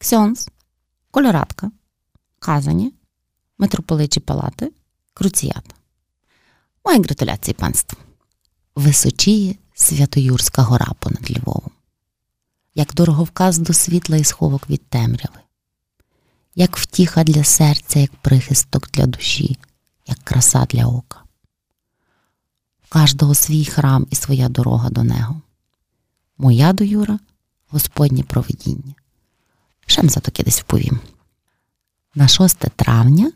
ксьонс, кольорадка, казані, митрополичі палати, круціята. Мої гратуляції панству. Височіє Святоюрська гора понад Львовом, як дороговказ до світла і сховок від темряви, як втіха для серця, як прихисток для душі, як краса для ока. У кожного свій храм і своя дорога до нього. Моя до Юра Господнє провидіння. Шем за таки десь вповім. На 6 травня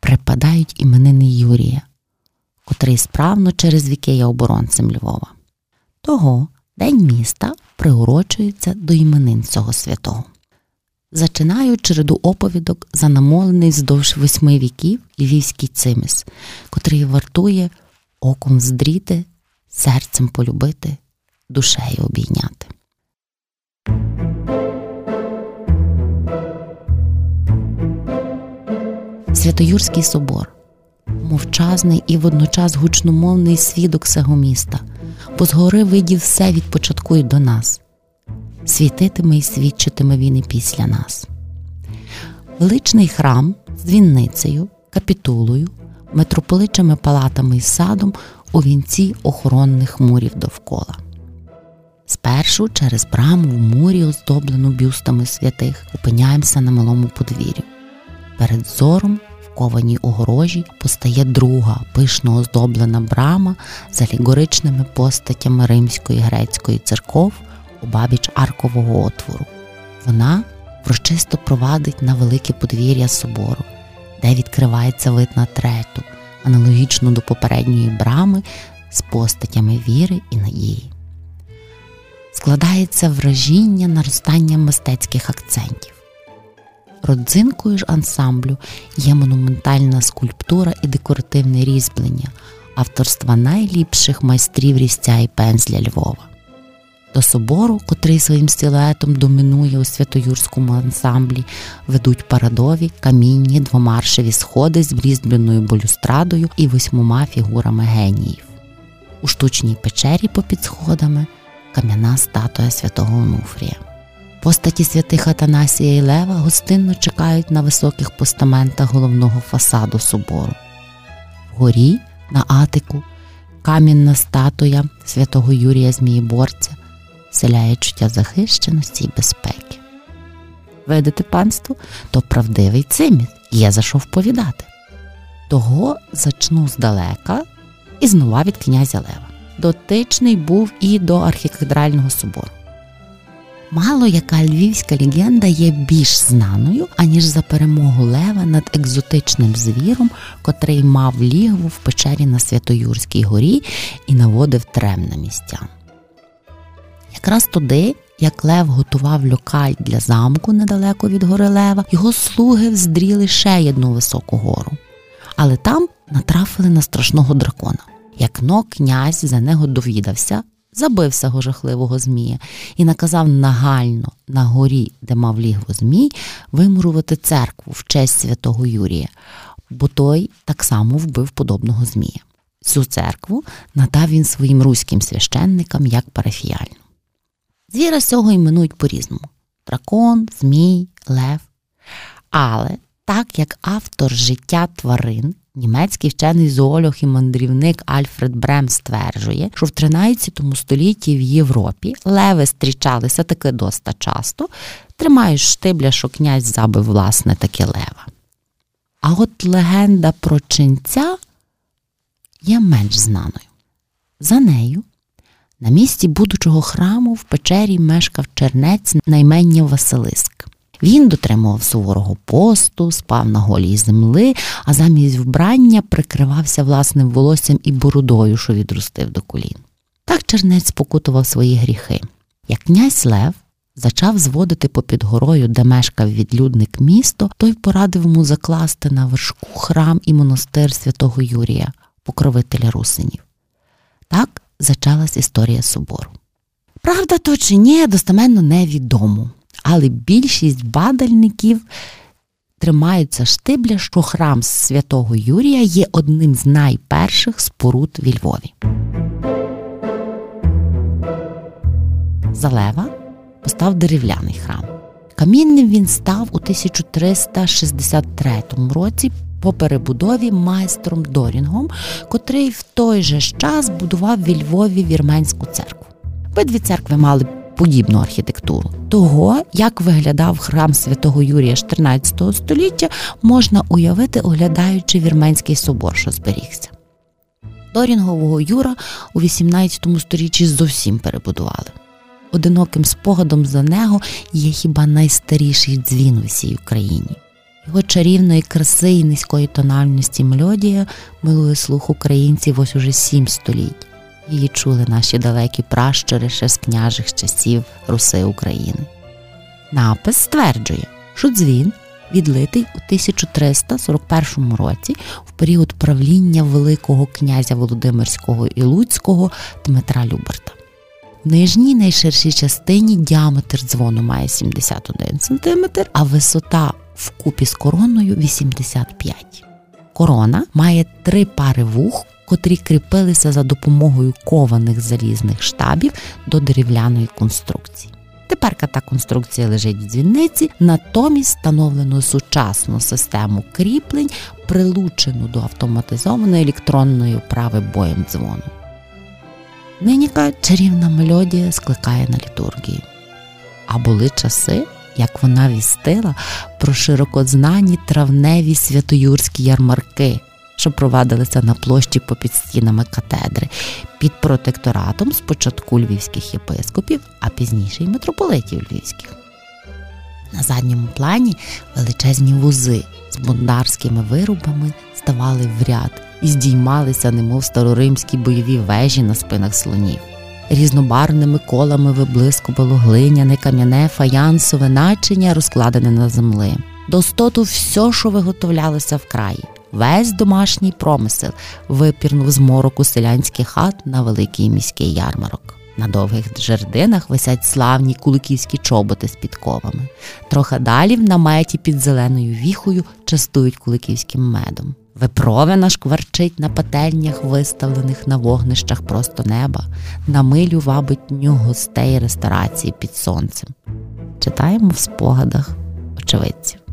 припадають іменини Юрія, котрий справно через віки є оборонцем Львова. Того День міста приурочується до іменин цього святого. Зачинаю череду оповідок за намолений вздовж восьми віків львівський цимис, котрий вартує оком здріти, серцем полюбити, душею обійняти. Святоюрський собор мовчазний і водночас гучномовний свідок сего міста, бо згори видів все від початку й до нас, світитиме і свідчитиме він і після нас. Величний храм з дзвінницею, капітулою, митрополичими палатами і садом у вінці охоронних мурів довкола. Спершу через браму в мурі, оздоблену бюстами святих, опиняємося на малому подвір'ю. Перед зором в огорожі постає друга пишно оздоблена брама з алігоричними постатями римської грецької церков обабіч аркового отвору. Вона врочисто провадить на велике подвір'я собору, де відкривається вид на трету, аналогічно до попередньої брами з постатями віри і надії. Складається вражіння наростання мистецьких акцентів. Родзинкою ж ансамблю є монументальна скульптура і декоративне різьблення авторства найліпших майстрів різця і пензля Львова. До собору, котрий своїм силуетом домінує у святоюрському ансамблі, ведуть парадові камінні двомаршеві сходи з різьбленою балюстрадою і восьмома фігурами геніїв. У штучній печері попід сходами кам'яна статуя святого Онуфрія. Постаті святих Атанасія і Лева гостинно чекають на високих постаментах головного фасаду собору. Вгорі, на атику, камінна статуя святого Юрія Змієборця вселяє чуття захищеності і безпеки. Видите панство, то правдивий циміт, є за що вповідати. Того зачну здалека і знова від князя Лева. Дотичний був і до архікадрального собору. Мало яка львівська легенда є більш знаною, аніж за перемогу Лева над екзотичним звіром, котрий мав лігву в печері на Святоюрській горі і наводив трем на місця. Якраз туди, як Лев готував локаль для замку недалеко від гори Лева, його слуги вздріли ще одну високу гору. Але там натрафили на страшного дракона. Як но князь за нього довідався, забив цього жахливого Змія і наказав нагально на горі, де мав лігво Змій, вимурувати церкву в честь святого Юрія, бо той так само вбив подобного Змія. Цю церкву надав він своїм руським священникам як парафіяльну. Звіра цього іменують по-різному: дракон, Змій, Лев. Але так як автор життя тварин Німецький вчений зоолог і мандрівник Альфред Брем стверджує, що в 13 столітті в Європі леви зустрічалися таки доста часто, тримають штибля, що князь забив власне таке лева. А от легенда про ченця є менш знаною. За нею, на місці будучого храму в печері мешкав чернець наймення Василиск. Він дотримував суворого посту, спав на голій земли, а замість вбрання прикривався власним волоссям і бородою, що відростив до колін. Так чернець спокутував свої гріхи. Як князь Лев зачав зводити попід горою, де мешкав відлюдник місто, той порадив йому закласти на вершку храм і монастир святого Юрія, покровителя русинів. Так зачалась історія собору. Правда, то чи ні, достаменно невідомо. Але більшість бадальників тримаються штибля, що храм святого Юрія є одним з найперших споруд в Львові. Залева постав дерев'яний храм. Камінним він став у 1363 році по перебудові майстром Дорінгом, котрий в той же час будував в Львові вірменську церкву. Обидві церкви мали подібну архітектуру. Того, як виглядав храм святого Юрія 14 століття, можна уявити, оглядаючи вірменський собор, що зберігся. Дорінгового Юра у 18 сторіччі зовсім перебудували. Одиноким спогадом за нього є хіба найстаріший дзвін у всій Україні. Його чарівної краси і низької тональності мелодія милує слух українців ось уже сім століть. Її чули наші далекі пращури ще з княжих часів Руси України. Напис стверджує, що дзвін відлитий у 1341 році в період правління Великого князя Володимирського і Луцького Дмитра Люберта. В нижній найширшій частині діаметр дзвону має 71 см, а висота вкупі з короною 85 Корона має три пари вух, котрі кріпилися за допомогою кованих залізних штабів до дерев'яної конструкції. Тепер та конструкція лежить в дзвінниці, натомість встановлено сучасну систему кріплень, прилучену до автоматизованої електронної оправи боєм дзвону. Ниніка чарівна мелодія скликає на літургії. А були часи, як вона вістила про широкознані травневі святоюрські ярмарки, що провадилися на площі попід стінами катедри, під протекторатом спочатку львівських єпископів, а пізніше й митрополитів львівських. На задньому плані величезні вузи з бундарськими виробами ставали в ряд і здіймалися, немов староримські бойові вежі на спинах слонів. Різнобарвними колами виблискувало глиняне кам'яне фаянсове начиня, розкладене на землі. Достоту все, що виготовлялося в краї. Весь домашній промисел випірнув з мороку селянських хат на великий міський ярмарок. На довгих жердинах висять славні куликівські чоботи з підковами. Трохи далі в наметі під зеленою віхою частують куликівським медом. Випровина шкварчить на пательнях, виставлених на вогнищах просто неба, на милю вабить ню гостей ресторації під сонцем. Читаємо в спогадах очевидців.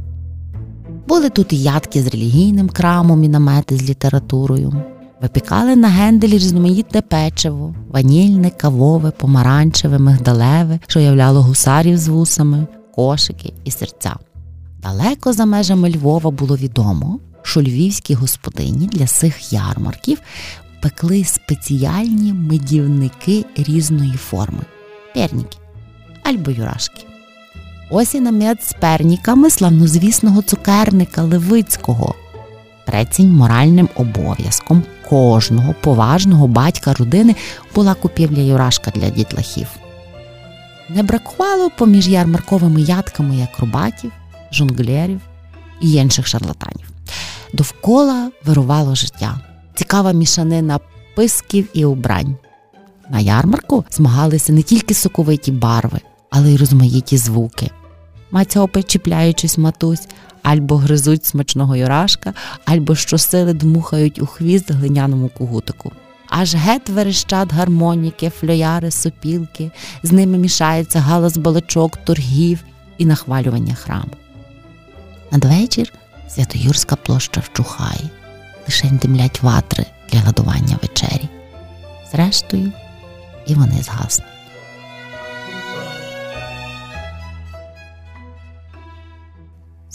Були тут і ядки з релігійним крамом і намети з літературою. Випікали на генделі різноманітне печиво, ванільне, кавове, помаранчеве, мигдалеве, що являло гусарів з вусами, кошики і серця. Далеко за межами Львова було відомо, що львівські господині для цих ярмарків пекли спеціальні медівники різної форми перніки або юрашки. Ось і намет з перніками славнозвісного цукерника Левицького. Прецінь моральним обов'язком кожного поважного батька родини була купівля юрашка для дітлахів. Не бракувало поміж ярмарковими ядками акробатів, жонглерів і інших шарлатанів. Довкола вирувало життя, цікава мішанина писків і убрань. На ярмарку змагалися не тільки соковиті барви, але й розмаїті звуки. Мацьопи, чіпляючись матусь, альбо гризуть смачного юрашка, альбо щосили дмухають у хвіст глиняному кугутику. Аж гет верещать гармоніки, фльояри, сопілки, з ними мішається галас балачок, торгів і нахвалювання храму. Надвечір Святоюрська площа вчухає, лише димлять ватри для ладування вечері. Зрештою, і вони згаснуть.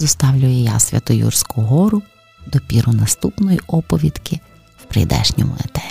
Зоставлюю я Святоюрську гору допіру наступної оповідки в прийдешньому етері.